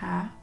tá?